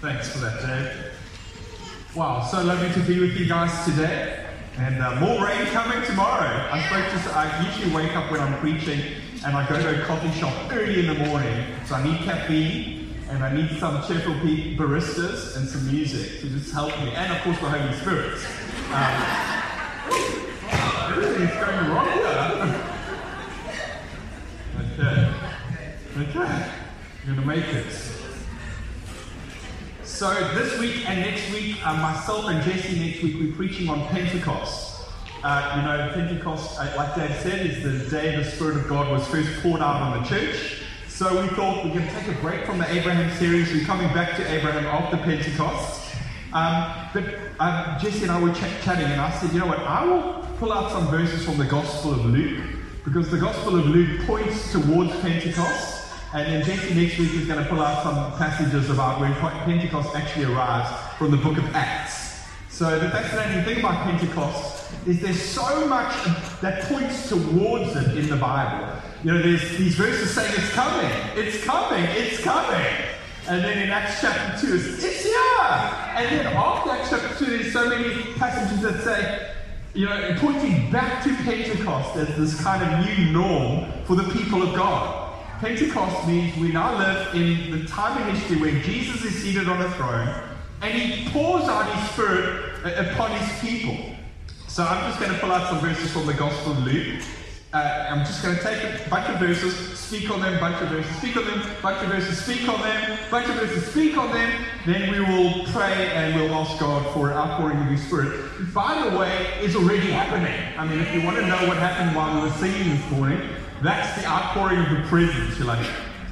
Thanks for that, Dave. Wow, so lovely to be with you guys today. And uh, more rain coming tomorrow. I spoke to, I usually wake up when I'm preaching and I go to a coffee shop early in the morning. So I need caffeine and I need some cheerful baristas and some music to just help me. And of course, the Holy Spirit. Um, everything's going wrong here. Okay. Okay. You're going to make it. So this week and next week, uh, myself and Jesse next week, we're preaching on Pentecost. Uh, you know, Pentecost, uh, like Dave said, is the day the Spirit of God was first poured out on the church. So we thought going to take a break from the Abraham series. We're coming back to Abraham after Pentecost. Um, but um, Jesse and I were ch- chatting, and I said, you know what? I will pull out some verses from the Gospel of Luke, because the Gospel of Luke points towards Pentecost. And then Jesse next week is going to pull out some passages about when Pentecost actually arrives from the book of Acts. So the fascinating thing about Pentecost is there's so much that points towards it in the Bible. You know, there's these verses saying it's coming, it's coming, it's coming. And then in Acts chapter 2, it's, it's here. And then after Acts chapter 2, there's so many passages that say, you know, pointing back to Pentecost as this kind of new norm for the people of God. Pentecost means we now live in the time in history where Jesus is seated on a throne and he pours out his spirit upon his people. So I'm just going to pull out some verses from the Gospel of Luke. Uh, I'm just going to take a bunch of verses, speak on them, bunch of verses, speak on them, bunch of verses, speak on them, bunch of verses, speak on them. Then we will pray and we'll ask God for an outpouring of His Spirit. By the way, it's already happening. I mean, if you want to know what happened while we were singing this morning, that's the outpouring of the presence. You're like,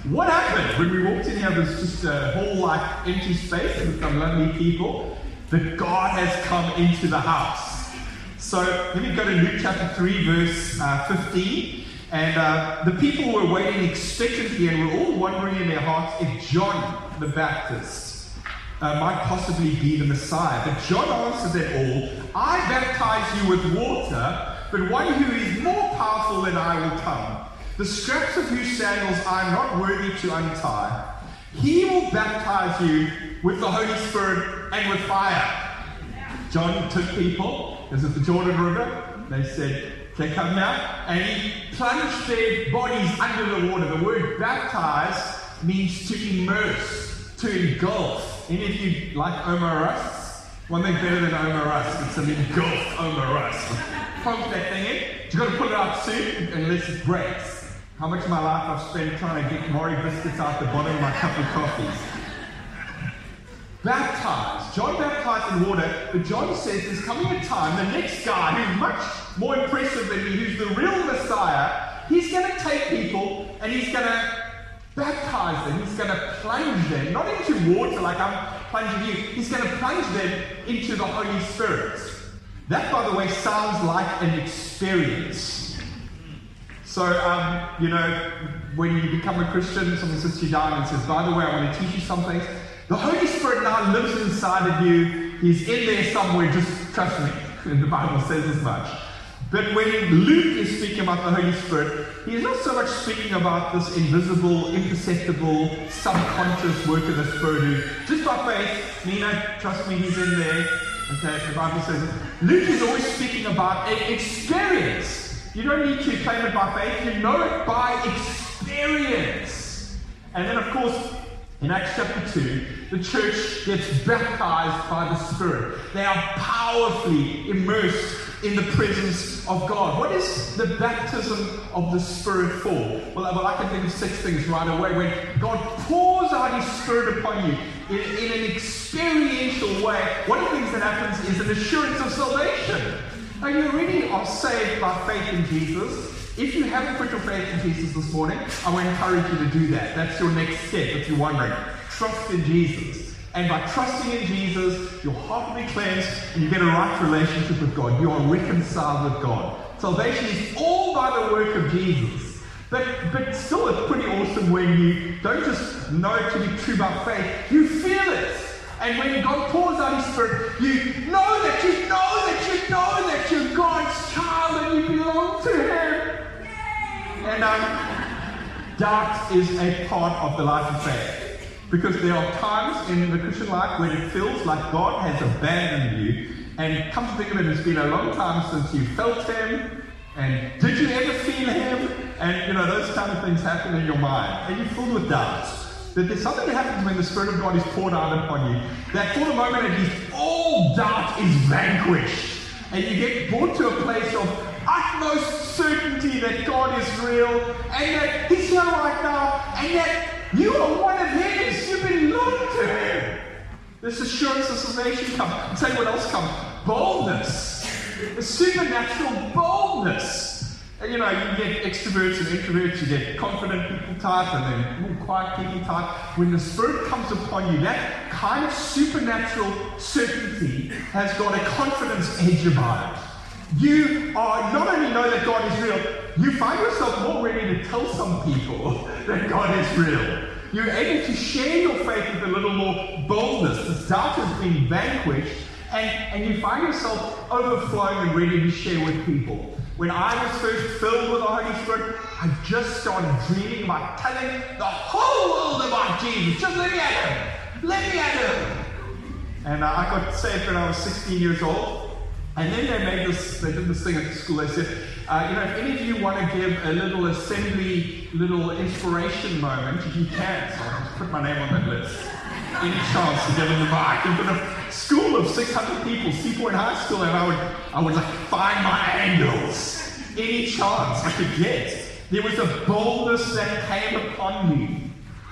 what happened? When we walked in here, there's just a whole like empty space with some lovely people. But God has come into the house. So let me go to Luke chapter 3, verse uh, 15. And uh, the people were waiting expectantly and were all wondering in their hearts if John the Baptist uh, might possibly be the Messiah. But John answered them all, I baptize you with water but one who is more powerful than I will come, the straps of whose sandals I am not worthy to untie. He will baptize you with the Holy Spirit and with fire. John took people, is it the Jordan River? They said, Okay, come now. And he plunged their bodies under the water. The word baptize means to immerse, to engulf. Any of you like Ouma Rusks? One thing better than Ouma Rusks, it's an engulf Ouma Rusks plunk that thing in. You got to pull it out soon unless it breaks. How much of my life I've spent trying to get Marie biscuits out the bottom of my cup of coffees. Baptized. John baptized in water, but John says there's coming a time, the next guy who's much more impressive than me, who's the real Messiah, he's going to take people and he's going to baptize them. He's going to plunge them, not into water like I'm plunging you, he's going to plunge them into the Holy Spirit. That, by the way, sounds like an experience. So, um, you know, when you become a Christian, someone sits you down and says, by the way, I want to teach you something. The Holy Spirit now lives inside of you. He's in there somewhere, just trust me. And the Bible says as much. But when Luke is speaking about the Holy Spirit, he is not so much speaking about this invisible, imperceptible, subconscious work of the Spirit who, just by faith, Nina, trust me, he's in there. Okay, the Bible says Luke is always speaking about an experience. You don't need to claim it by faith, you know it by experience. And then, of course, in Acts chapter 2, the church gets baptized by the Spirit. They are powerfully immersed in the presence of God. What is the baptism of the Spirit for? Well, I can think of six things right away. When God pours out His Spirit upon you in, in an experiential way, one of the things that happens is an assurance of salvation. Now, you really are saved by faith in Jesus. If you haven't put your faith in Jesus this morning, I will encourage you to do that. That's your next step if you're wondering. Trust in Jesus. And by trusting in Jesus, your heart will be cleansed and you get a right relationship with God. You are reconciled with God. Salvation is all by the work of Jesus. But, but still, it's pretty awesome when you don't just know it to be true by faith, you feel it. And when God pours out His Spirit, you know that you know that you know that you're God's child and you belong to Him. And um, doubt is a part of the life of faith. Because there are times in the Christian life when it feels like God has abandoned you. And come to think of it, it's been a long time since you felt Him. And did you ever feel Him? And you know, those kind of things happen in your mind. And you're filled with doubts. That there's something that happens when the Spirit of God is poured out upon you. That for the moment at least, all doubt is vanquished. And you get brought to a place of utmost certainty that God is real and that He's here right now and that you are one of His. You belong to Him. This assurance of salvation comes. And tell you what else comes boldness. A supernatural boldness. You know, you get extroverts and introverts, you get confident people type and then more quiet people type. When the Spirit comes upon you, that kind of supernatural certainty has got a confidence edge about it. You are not only know that God is real, you find yourself more ready to tell some people that God is real. You're able to share your faith with a little more boldness. The doubt has been vanquished, and, and you find yourself overflowing and ready to share with people. When I was first filled with the Holy Spirit, I just started dreaming about telling the whole world about Jesus. Just let me at him. Let me at him. And uh, I got saved when I was 16 years old. And then they made this, they did this thing at the school. They said, uh, you know, if any of you want to give a little assembly, little inspiration moment, you can, so just put my name on that list. Any chance to get in the mic? And for the school of 600 people, Sea Point High School, and I would, I would like find my angles. Any chance I could get. There was a boldness that came upon me.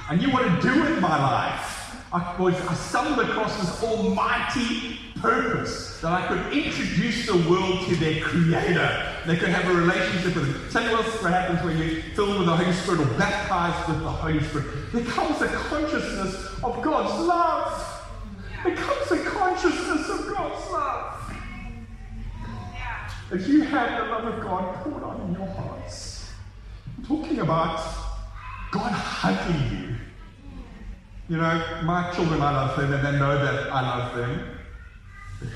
I knew what to do with my life. I, was, I stumbled across this almighty purpose that I could introduce the world to their creator. They could have a relationship with him. Tell you what happens when you're filled with the Holy Spirit or baptized with the Holy Spirit. There comes a consciousness of God's love. There comes a consciousness of God's love. If you have the love of God poured out in your hearts, I'm talking about God hugging you. You know, my children, I love them, and they know that I love them.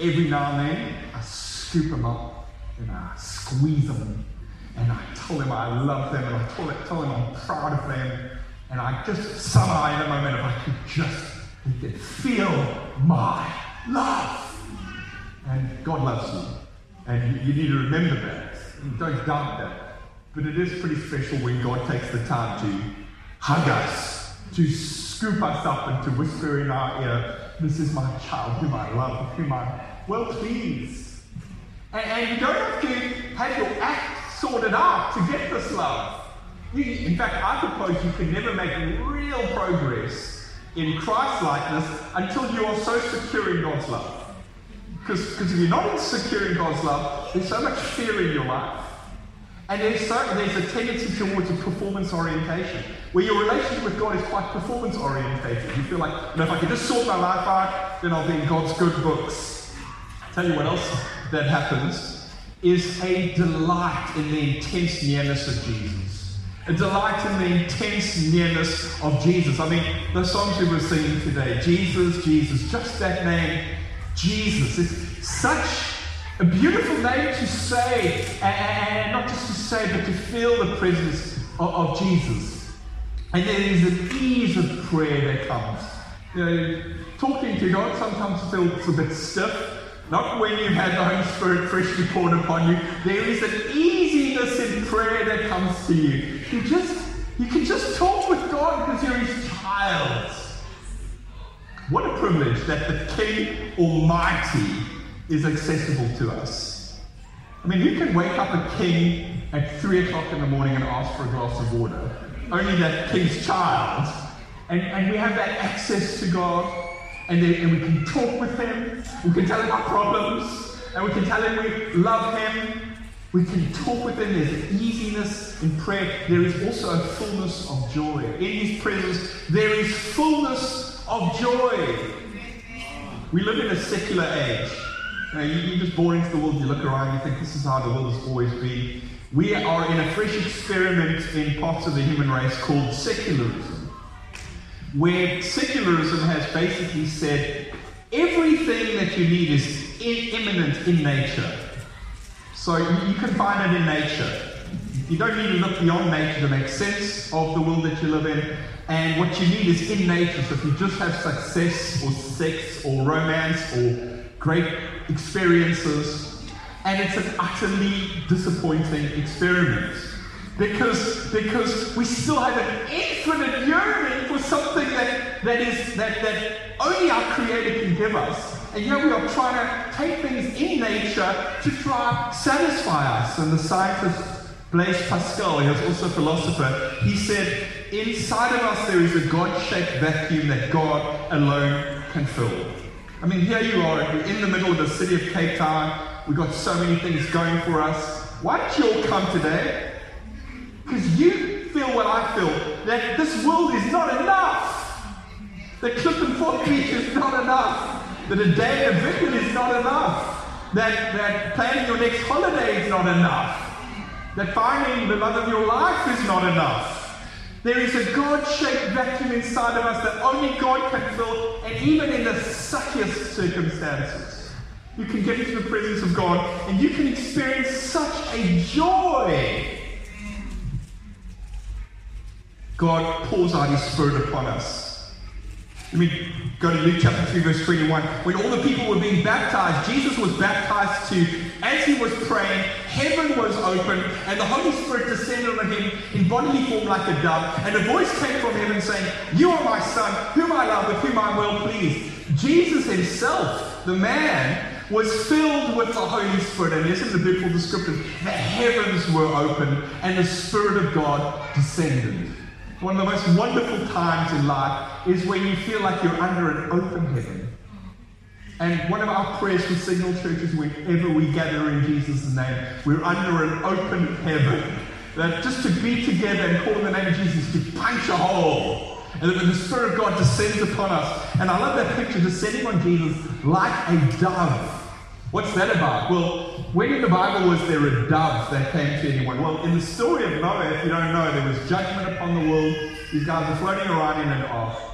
Every now and then, I scoop them up and I squeeze them and I tell them I love them and I tell, them I'm proud of them. And I just somehow in a moment, if I could just could feel my love. And God loves you. And you need to remember that. Don't doubt that. But it is pretty special when God takes the time to hug us, to scoop us up, and to whisper in our ear, this is my child whom I love, whom I'm well pleased. And, and you don't have to have your act sorted out to get this love. You, in fact, I propose you can never make real progress in Christ likeness until you are so secure in God's love. Because if you're not secure in God's love, there's so much fear in your life. And there's, so, there's a tendency towards a performance orientation, where your relationship with God is quite performance orientated. You feel like, you know, if I can just sort my life out, then I'll be in God's good books. Tell you what else that happens is a delight in the intense nearness of Jesus. A delight in the intense nearness of Jesus. I mean, the songs we were singing today, Jesus, Jesus, just that name, Jesus, It's such a beautiful name to say, and not just to say, but to feel the presence of, Jesus. And there is an ease of prayer that comes. You know, talking to God sometimes feels a bit stiff. Not when you've had the Holy Spirit freshly poured upon you. There is an easiness in prayer that comes to you. You just you can just talk with God because you're his child. What a privilege that the King Almighty is accessible to us. I mean, who can wake up a king at three o'clock in the morning and ask for a glass of water? Only that king's child. And, and we have that access to God, and, then, and we can talk with him, we can tell him our problems, and we can tell him we love him. We can talk with him. There's easiness in prayer. There is also a fullness of joy. In his presence, there is fullness of joy. We live in a secular age. You, know, you, just born into the world, you look around, you think this is how the world has always been. We are in a fresh experiment in parts of the human race called secularism, where secularism has basically said everything that you need is immanent in nature. So you can find it in nature. You don't need to look beyond nature to make sense of the world that you live in. and what you need is in nature. So if you just have success or sex or romance or great experiences, and it's an utterly disappointing experiment. Because, because we still have an infinite yearning for something that, that is that, that only our Creator can give us. And yet we are trying to take things in nature to try satisfy us. And the scientist Blaise Pascal, he was also a philosopher, he said, inside of us there is a God-shaped vacuum that God alone can fill. I mean, here you are, you're in the middle of the city of Cape Town. We've got so many things going for us. Why don't you all come today? Because you feel what I feel that this world is not enough. That Clifton Fourth Beach is not enough. That a day in a is not enough. That, that planning your next holiday is not enough. That finding the love of your life is not enough. There is a God shaped vacuum inside of us that only God can fill, and even in the suckiest circumstances, you can get into the presence of God and you can experience such a joy God pours out His Spirit upon us. Let me go to Luke chapter 3, verse 21. When all the people were being baptized, Jesus was baptized too. As he was praying, heaven was open, and the Holy Spirit descended on him in bodily form like a dove. And a voice came from heaven saying, You are my son, whom I love, with whom I'm well pleased. Jesus himself, the man, was filled with the Holy Spirit. And this is the beautiful description. The heavens were opened, and the Spirit of God descended. One of the most wonderful times in life is when you feel like you're under an open heaven. And one of our prayers for Signal Church is whenever we gather in Jesus' name, we're under an open heaven. That just to be together and call in the name of Jesus to punch a hole. And that the Spirit of God descends upon us. And I love that picture descending on Jesus like a dove. What's that about? Well, when in the Bible was there a dove that came to anyone? Well, in the story of Noah, if you don't know, there was judgment upon the world. These guys are floating around in an ark.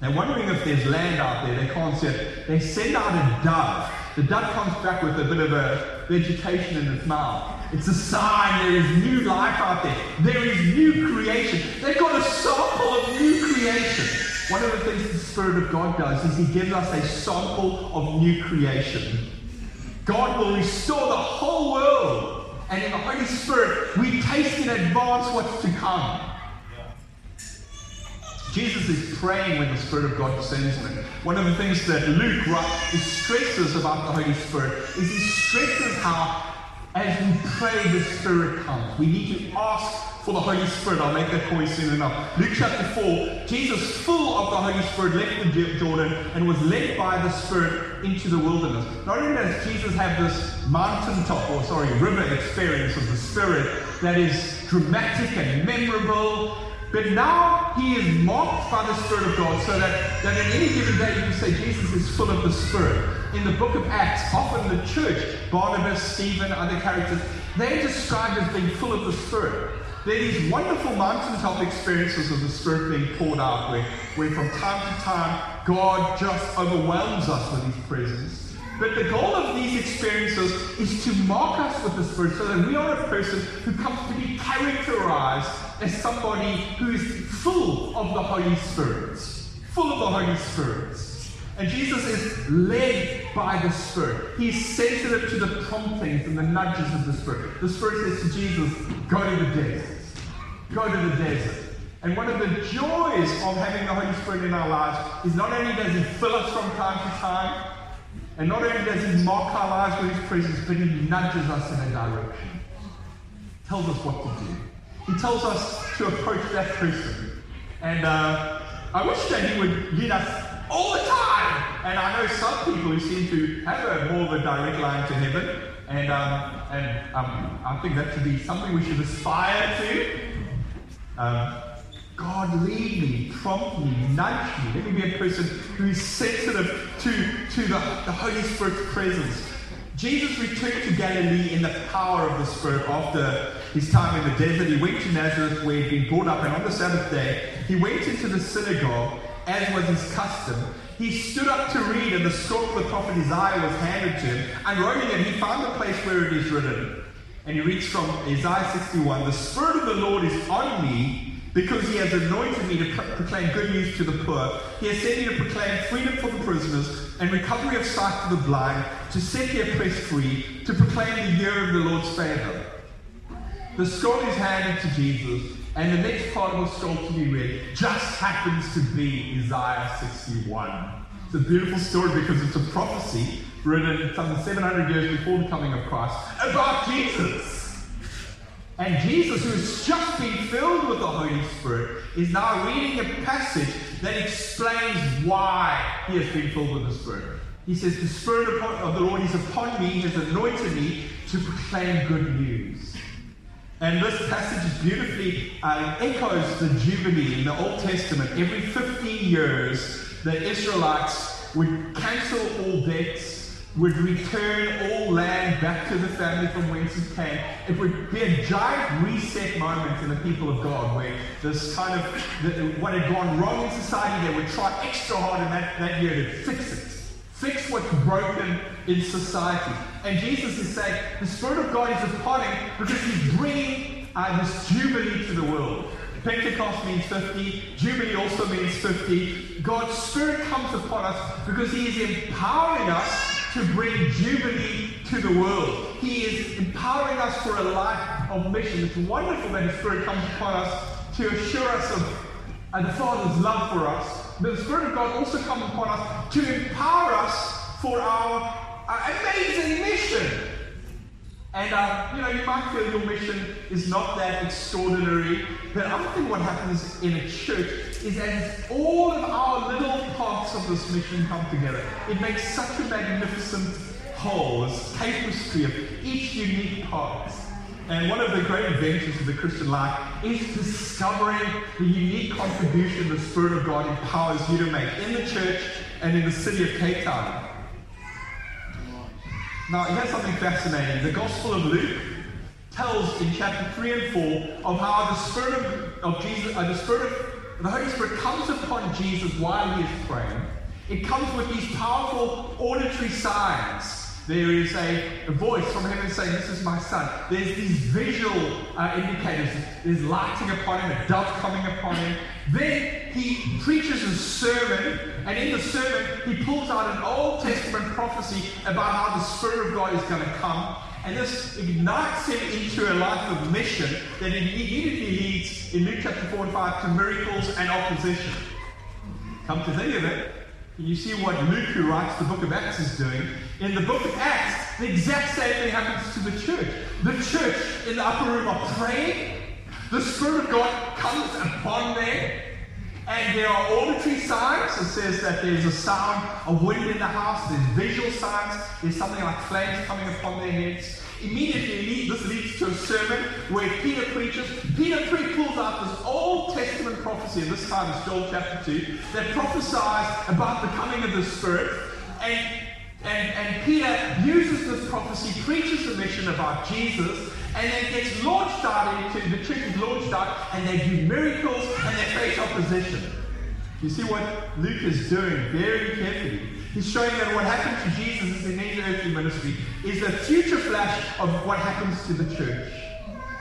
They're wondering if there's land out there. They can't see it. They send out a dove. The dove comes back with a bit of a vegetation in its mouth. It's a sign there is new life out there. There is new creation. They've got a sample of new creation. One of the things the Spirit of God does is He gives us a sample of new creation. God will restore the whole world. And in the Holy Spirit, we taste in advance what's to come. Jesus is praying when the Spirit of God descends on him. One of the things that Luke right, stresses about the Holy Spirit is he stresses how, as we pray, the Spirit comes. We need to ask for the Holy Spirit. I'll make that point soon enough. Luke chapter 4, Jesus, full of the Holy Spirit, left the Jordan and was led by the Spirit into the wilderness. Not only does Jesus have this mountaintop, or sorry, river experience of the Spirit that is dramatic and memorable, but now he is marked by the Spirit of God so that, that in any given day you can say Jesus is full of the Spirit. In the book of Acts, often the church, Barnabas, Stephen, other characters, they're described as being full of the Spirit. There are these wonderful mountaintop experiences of the Spirit being poured out where, where from time to time God just overwhelms us with His presence. But the goal of these experiences is to mark us with the Spirit so that we are a person who comes to be characterized as somebody who is full of the Holy Spirit. Full of the Holy Spirit. And Jesus is led by the Spirit. He's sensitive to the promptings and the nudges of the Spirit. The Spirit says to Jesus, Go to the desert. Go to the desert. And one of the joys of having the Holy Spirit in our lives is not only does He fill us from time to time, and not only does He mark our lives with His presence, but He nudges us in a direction. Tells us what to do. He tells us to approach that person. And uh, I wish that He would lead us all the time. And I know some people who seem to have a more of a direct line to heaven. And, um, and um, I think that should be something we should aspire to. Um, God, lead me, prompt me, nudge me. Let me be a person who is sensitive to, to the, the Holy Spirit's presence. Jesus returned to Galilee in the power of the Spirit after his time in the desert. He went to Nazareth where he'd been brought up, and on the Sabbath day, he went into the synagogue as was his custom. He stood up to read, and the scroll of the prophet Isaiah was handed to him. And Unrolling it, he found the place where it is written. And he reads from Isaiah 61 The Spirit of the Lord is on me Because he has anointed me to proclaim good news to the poor. He has sent me to proclaim freedom for the prisoners and recovery of sight to the blind, to set the oppressed free, to proclaim the year of the Lord's favor. The scroll is handed to Jesus, and the next part of the scroll to be read just happens to be Isaiah 61. It's a beautiful story because it's a prophecy written some 700 years before the coming of Christ about Jesus. And Jesus, who has just been filled with the Holy Spirit, is now reading a passage that explains why he has been filled with the Spirit. He says, The Spirit of the Lord is upon me, he has anointed me to proclaim good news. And this passage beautifully uh, echoes the Jubilee in the Old Testament. Every 15 years, the Israelites would cancel all debts would return all land back to the family from whence it came. It would be a giant reset moment in the people of God where this kind of, the, what had gone wrong in society, they would try extra hard in that, that year to fix it. Fix what's broken in society. And Jesus is saying the Spirit of God is upon him because he's bringing uh, this jubilee to the world. Pentecost means 50. Jubilee also means 50. God's Spirit comes upon us because He is empowering us to bring jubilee to the world. He is empowering us for a life of mission. It's wonderful that His Spirit comes upon us to assure us of uh, the Father's love for us. But the Spirit of God also come upon us to empower us for our amazing mission. And uh, you know, you might feel your mission is not that extraordinary, but I think what happens in a church is as all of our little parts of this mission come together, it makes such a magnificent whole, this tapestry of each unique part. And one of the great adventures of the Christian life is discovering the unique contribution the Spirit of God empowers you to make in the church and in the city of Cape Town. Now, here's something fascinating. The Gospel of Luke tells in chapter 3 and 4 of how the Spirit of, of Jesus, uh, the Spirit of the Holy Spirit comes upon Jesus while he is praying. It comes with these powerful auditory signs. There is a, a, voice from heaven saying, This is my son. There's these visual uh, indicators. There's lighting upon him, a dove coming upon him. Then he preaches a sermon, and in the sermon, he pulls out an Old Testament prophecy about how the Spirit of God is going to come. And this ignites him into a life of mission that immediately leads, in Luke chapter 4 and 5, to miracles and opposition. Come to think of it, you see what Luke, who writes the book of Acts, is doing. In the book of Acts, the exact same thing happens to the church. The church in the upper room are praying. The Spirit of God comes upon them. And there are auditory signs. It says that there's a sound of wind in the house. There's visual signs. There's something like flames coming upon their heads. Immediately, this leads to a sermon where Peter preaches. Peter pre pulls out this Old Testament prophecy, and this time it's Joel chapter 2, that prophesies about the coming of the Spirit. And, and, and Peter uses this prophecy, preaches the mission about Jesus, and then gets launched out into the church is launched out, and they do miracles and they face opposition. You see what Luke is doing very carefully. He's showing that what happened to Jesus in his earthly ministry is a future flash of what happens to the church.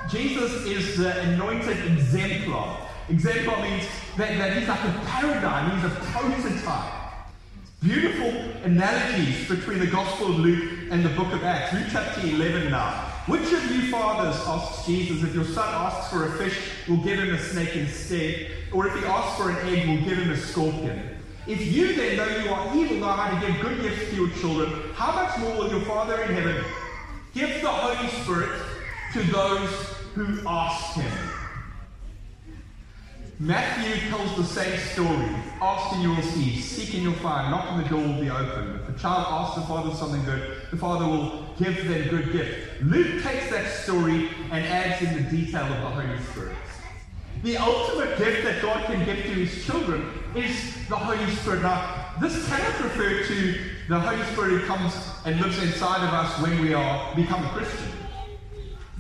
Jesus is the anointed exemplar. Exemplar means that, that he's like a paradigm, he's a prototype. Beautiful analogies between the Gospel of Luke and the book of Acts. Luke chapter 11 now. Which of you fathers, asks Jesus, if your son asks for a fish, will give him a snake instead? Or if he asks for an egg, will give him a scorpion? If you then, though you are evil, know how to give good gifts to your children, how much more will your Father in heaven give the Holy Spirit to those who ask him? Matthew tells the same story. Ask and you will receive, seek and you'll find, knock and the door will be open. If the child asks the father something good, the father will give them good gift. Luke takes that story and adds in the detail of the Holy Spirit. The ultimate gift that God can give to his children is the Holy Spirit. Now, this cannot refer to the Holy Spirit who comes and lives inside of us when we are become a Christian.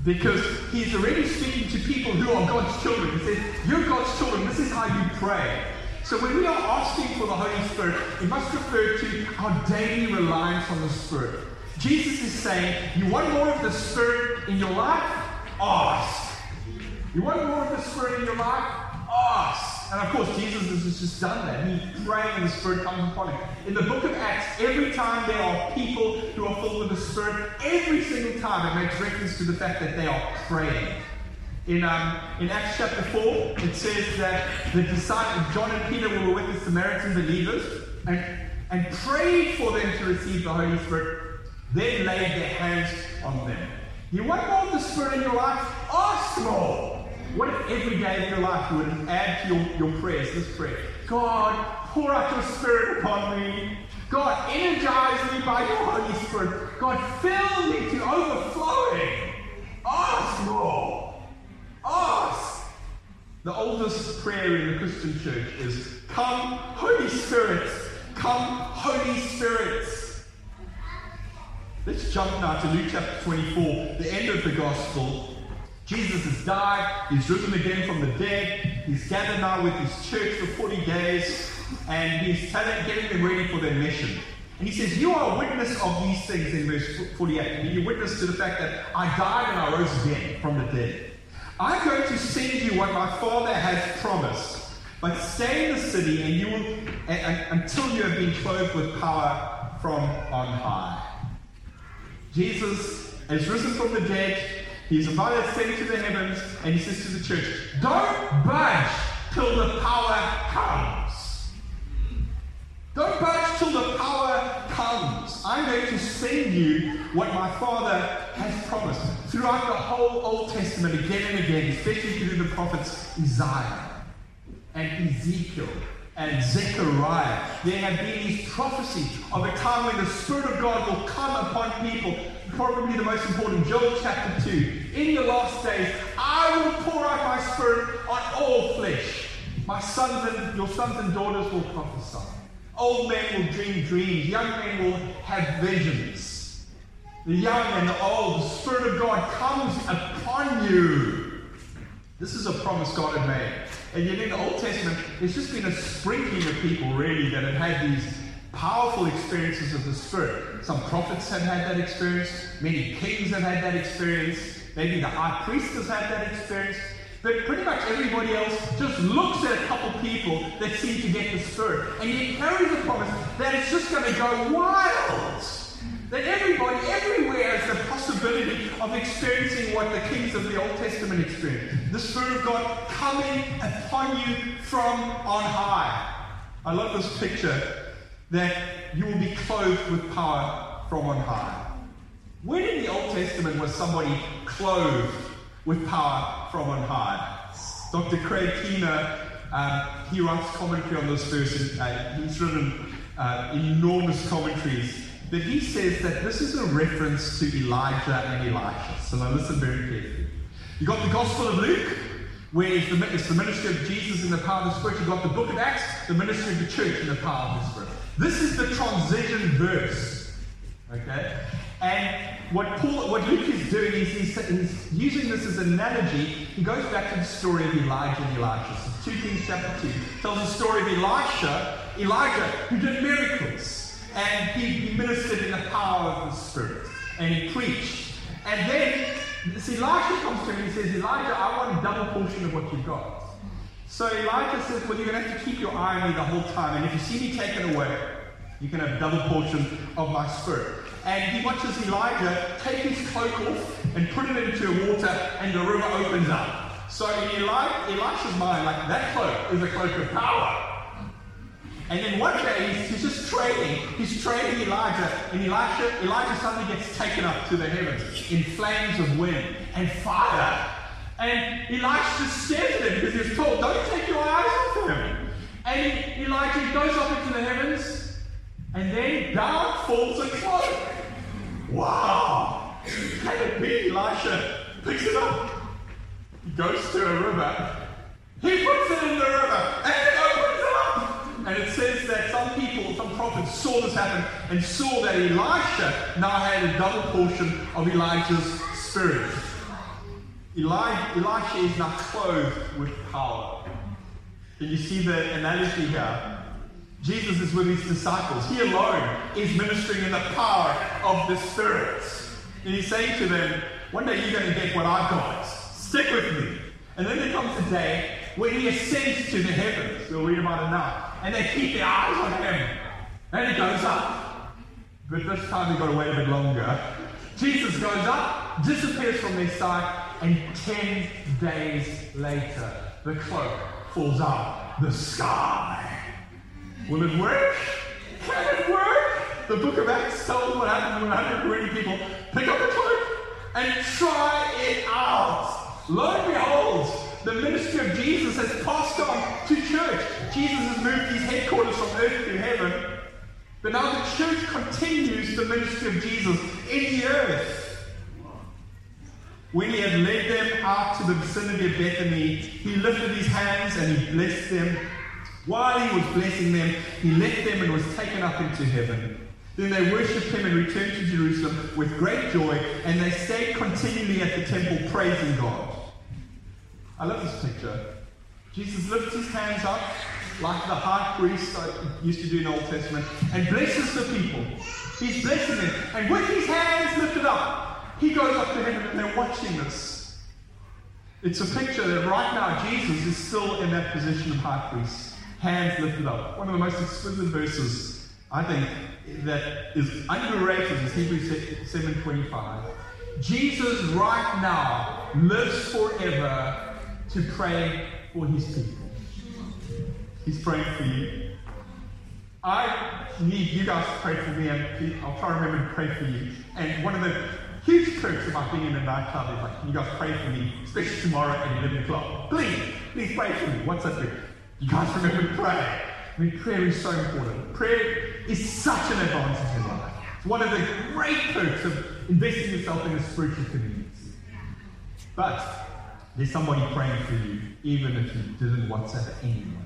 Because he's already speaking to people who are God's children. He says, You're God's children, this is how you pray. So when we are asking for the Holy Spirit, it must refer to our daily reliance on the Spirit. Jesus is saying, You want more of the Spirit in your life? Ask. You want more of the Spirit in your life? Ask. And of course, Jesus has just done that. He's praying and the Spirit comes upon him. In the book of Acts, every time there are people who are filled with the Spirit, every single time it makes reference to the fact that they are praying. In, um, in Acts chapter 4, it says that the disciples, John and Peter, were with the Samaritan believers and, and prayed for them to receive the Holy Spirit, then laid their hands on them. You want more of the Spirit in your life? Ask more. What if every day of your life you would add to your, your prayers this prayer? God, pour out your Spirit upon me. God, energize me by your Holy Spirit. God, fill me to overflowing. Ask more. Ask. The oldest prayer in the Christian church is Come, Holy Spirit. Come, Holy Spirit. Let's jump now to Luke chapter 24, the end of the gospel. Jesus has died, he's risen again from the dead, he's gathered now with his church for 40 days, and he's telling, getting them ready for their mission. And he says, You are a witness of these things in verse 48. And you witness to the fact that I died and I rose again from the dead. I'm going to send you what my Father has promised. But stay in the city and you will, until you have been clothed with power from on high. Jesus has risen from the dead. He's about to ascend to the heavens, and he says to the church, Don't budge till the power comes. Don't budge till the power comes. I'm going to send you what my Father has promised. Throughout the whole Old Testament, again and again, especially through the prophets Isaiah and Ezekiel and Zechariah, there have been these prophecies of a time when the Spirit of God will come upon people. Probably the most important, Joel chapter 2. In the last days, I will pour out my Spirit on all flesh. My sons and your sons and daughters will prophesy. Old men will dream dreams. Young men will have visions. The young and the old, the Spirit of God comes upon you. This is a promise God had made. And yet in the Old Testament, there's just been a sprinkling of people really that have had these powerful experiences of the Spirit. Some prophets have had that experience, many kings have had that experience, maybe the high priest has had that experience. But pretty much everybody else just looks at a couple people that seem to get the Spirit. And yet carries the promise that it's just going to go wild. That everybody, everywhere, has the possibility of experiencing what the kings of the Old Testament experienced. The Spirit of God coming upon you from on high. I love this picture that you will be clothed with power from on high. When in the Old Testament was somebody clothed with power from on high? Dr. Craig Keener, um, he writes commentary on this verse, and uh, he's written uh, enormous commentaries but he says that this is a reference to Elijah and Elisha. So now listen very carefully. You got the Gospel of Luke, where it's the, it's the ministry of Jesus in the power of the Spirit. You've got the book of Acts, the ministry of the church in the power of the Spirit. This is the transition verse. Okay? And what Paul, what Luke is doing is he's, he's, using this as an analogy. He goes back to the story of Elijah and Elisha. So 2 Kings chapter 2 tells the story of Elisha, Elijah, who did miracles and he, ministered in the power of the Spirit, and he preached. And then, see, Elijah comes to him and he says, Elijah, I want a double portion of what you've got. So Elijah says, Well, you're going to have to keep your eye on me the whole time, and if you see me taken away, you can have double portion of my spirit. And he watches Elijah take his cloak off and put it into water, and the river opens up. So in Eli- Elisha's mind, like that cloak is a cloak of power. And then one day he's, he's, just training. He's training Elijah, and Elijah, Elijah suddenly gets taken up to the heavens in flames of wind and fire. And Elijah just stares at him because he's told, Don't take your eyes off him. And Elijah goes up into the heavens, and then down falls a cloak. Wow! Can it be? Elisha picks it up. He goes to a river. He puts it in the river, and it and it says that some people, some prophets saw this happen and saw that Elisha now had a double portion of Elijah's spirit. Eli- Elisha is now clothed with power. Can you see the analogy here? Jesus is with his disciples. He alone is ministering in the power of the Spirit. And he's saying to them, one day you're going to get what I've got. Stick with me. And then there comes a day when he ascends to the heavens. We'll read about it now. And they keep their eyes on him. And he goes up. But this time he got to wait a bit longer. Jesus goes up, disappears from their sight, and 10 days later, the cloak falls out the sky. Will it work? Can it work? The book of Acts tells what happened when 120 people pick up the cloak and try it out. Lo and behold, the ministry of Jesus has passed on to church. Jesus has moved his headquarters from earth to heaven. But now the church continues the ministry of Jesus in the earth. When he had led them out to the vicinity of Bethany, he lifted his hands and he blessed them. While he was blessing them, he left them and was taken up into heaven. Then they worshipped him and returned to Jerusalem with great joy, and they stayed continually at the temple praising God. I love this picture. Jesus lifts his hands up like the high priest used to do in the Old Testament and blesses the people. He's blessing them. And with his hands lifted up, he goes up to heaven and they're watching this. It's a picture that right now Jesus is still in that position of high priest, hands lifted up. One of the most exquisite verses, I think, that is underrated is Hebrews 7.25. Jesus right now lives forever to pray for his people. He's praying for you. I need you guys to pray for me, and I'll try to remember to pray for you. And one of the huge perks about being in a nightclub is like, you guys pray for me, especially tomorrow at 11 o'clock. Please, please pray for me. What's do? You guys remember to pray. I mean, prayer is so important. Prayer is such an advantage in life. It's one of the great perks of investing yourself in a spiritual community. But there's somebody praying for you, even if you didn't WhatsApp anyone,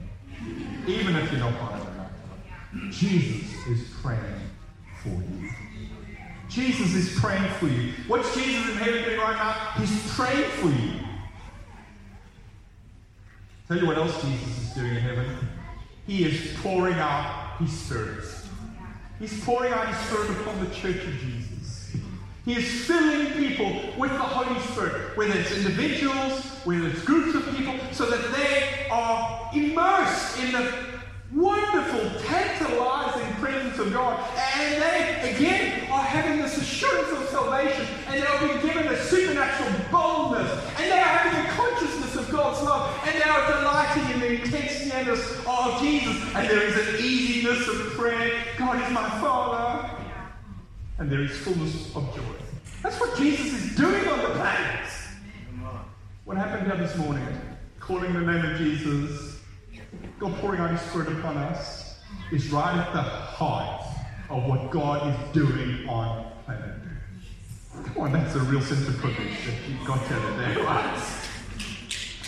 even if you're not part of it. Jesus is praying for you. Jesus is praying for you. What's Jesus in heaven doing right now? He's praying for you. Tell you what else Jesus is doing in heaven. He is pouring out His Spirit. He's pouring out His Spirit upon the church of Jesus. He is filling people with the Holy Spirit, whether it's individuals, whether it's groups of people, so that they are immersed in the wonderful, tantalizing presence of God. And they, again, are having this assurance of salvation, and they are being given a supernatural boldness, and they are having a consciousness of God's love, and they are delighting in the intense nearness of Jesus. And there is an easiness of prayer God is my Father. And there is fullness of joy. That's what Jesus is doing on the planet. What happened here this morning? Calling the name of Jesus, God pouring out His Spirit upon us, is right at the heart of what God is doing on planet. Come on, that's a real sense of privilege that you got to there, right?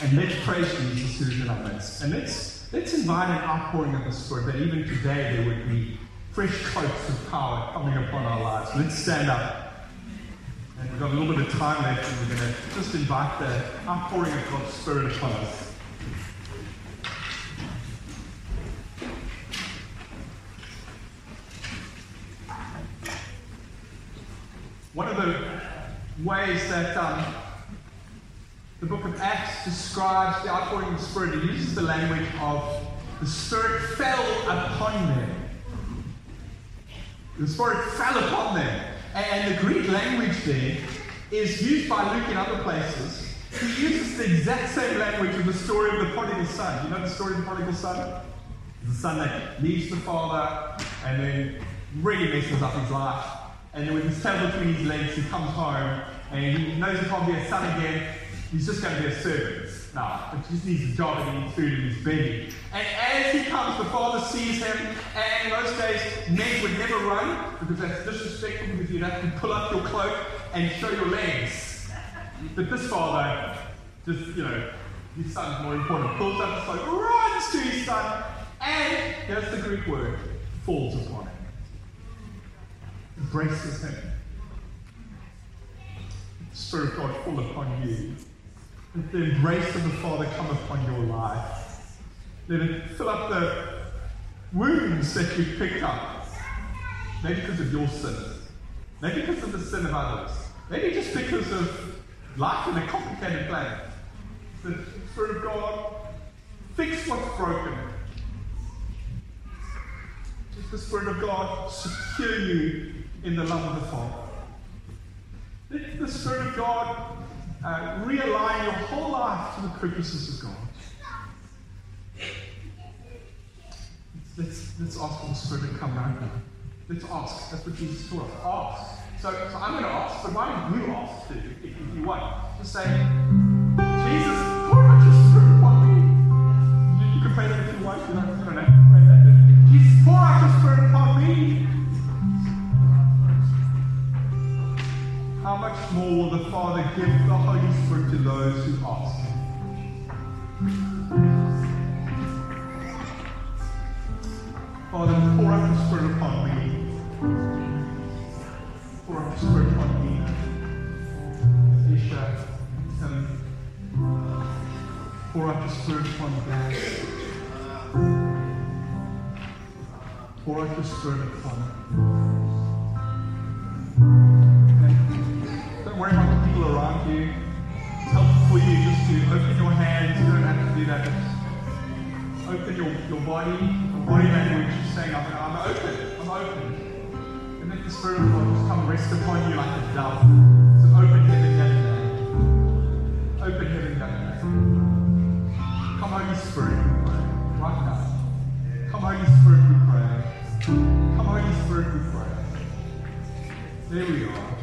And let's praise Jesus who is in our midst. And let's, let's invite an outpouring of the Spirit that even today there would be fresh coats of power coming upon our lives. Let's stand up. And we've got a little bit of time left, and we're going to just invite the outpouring of God's Spirit upon us. One of the ways that um, the book of Acts describes the outpouring of the Spirit, it uses the language of the Spirit fell upon them. The Spirit fell upon them. And the Greek language there is used by Luke in other places. He uses the exact same language in the story of the prodigal son. You know the story of the prodigal son? The son that leaves the father and then really messes up his life. And then with his tail between his legs, he comes home and he knows he can't be a son again. He's just going to be a servant now. He just needs a job and he needs food and he's belly. And as he comes, the father sees him. And in those days, men would never run because that's disrespectful because you'd have to pull up your cloak and show your legs. But this father, just, you know, his son's more important, pulls up his cloak, runs to his son, and here's the Greek word, falls upon him. Embraces him. Spirit of God fall upon you. Let the embrace of the Father come upon your life. Let it fill up the wounds that you've picked up. Maybe because of your sin. Maybe because of the sin of others. Maybe just because of life in a complicated planet. The Spirit of God fix what's broken. Let the Spirit of God secure you in the love of the Father. Let the Spirit of God uh, realign your whole life to the purposes of God. Let's, let's ask for the Spirit to come right now. Let's ask. That's what Jesus taught us. Ask. So, so I'm going to ask, but why don't you ask too, if, if you want? Just say, Jesus, pour out your Spirit upon me. You, you can pray that if you want. You don't, more will the Father give the Holy Spirit to those who ask Him. Father, pour out the Spirit upon me. Pour out the Spirit upon me. Tim. Uh, pour out the Spirit upon Dad. Pour out the Spirit upon Don't open your hands. You don't have to do that. But open your, your body, your body language, saying, I'm, I'm open, I'm open. And let the Spirit of God just come rest upon you like a dove. It's an open heaven gathering. Open heaven gathering. Come, Holy Spirit, we pray. Right now. Come, Holy Spirit, we pray. Come, Holy Spirit, we pray. There we are.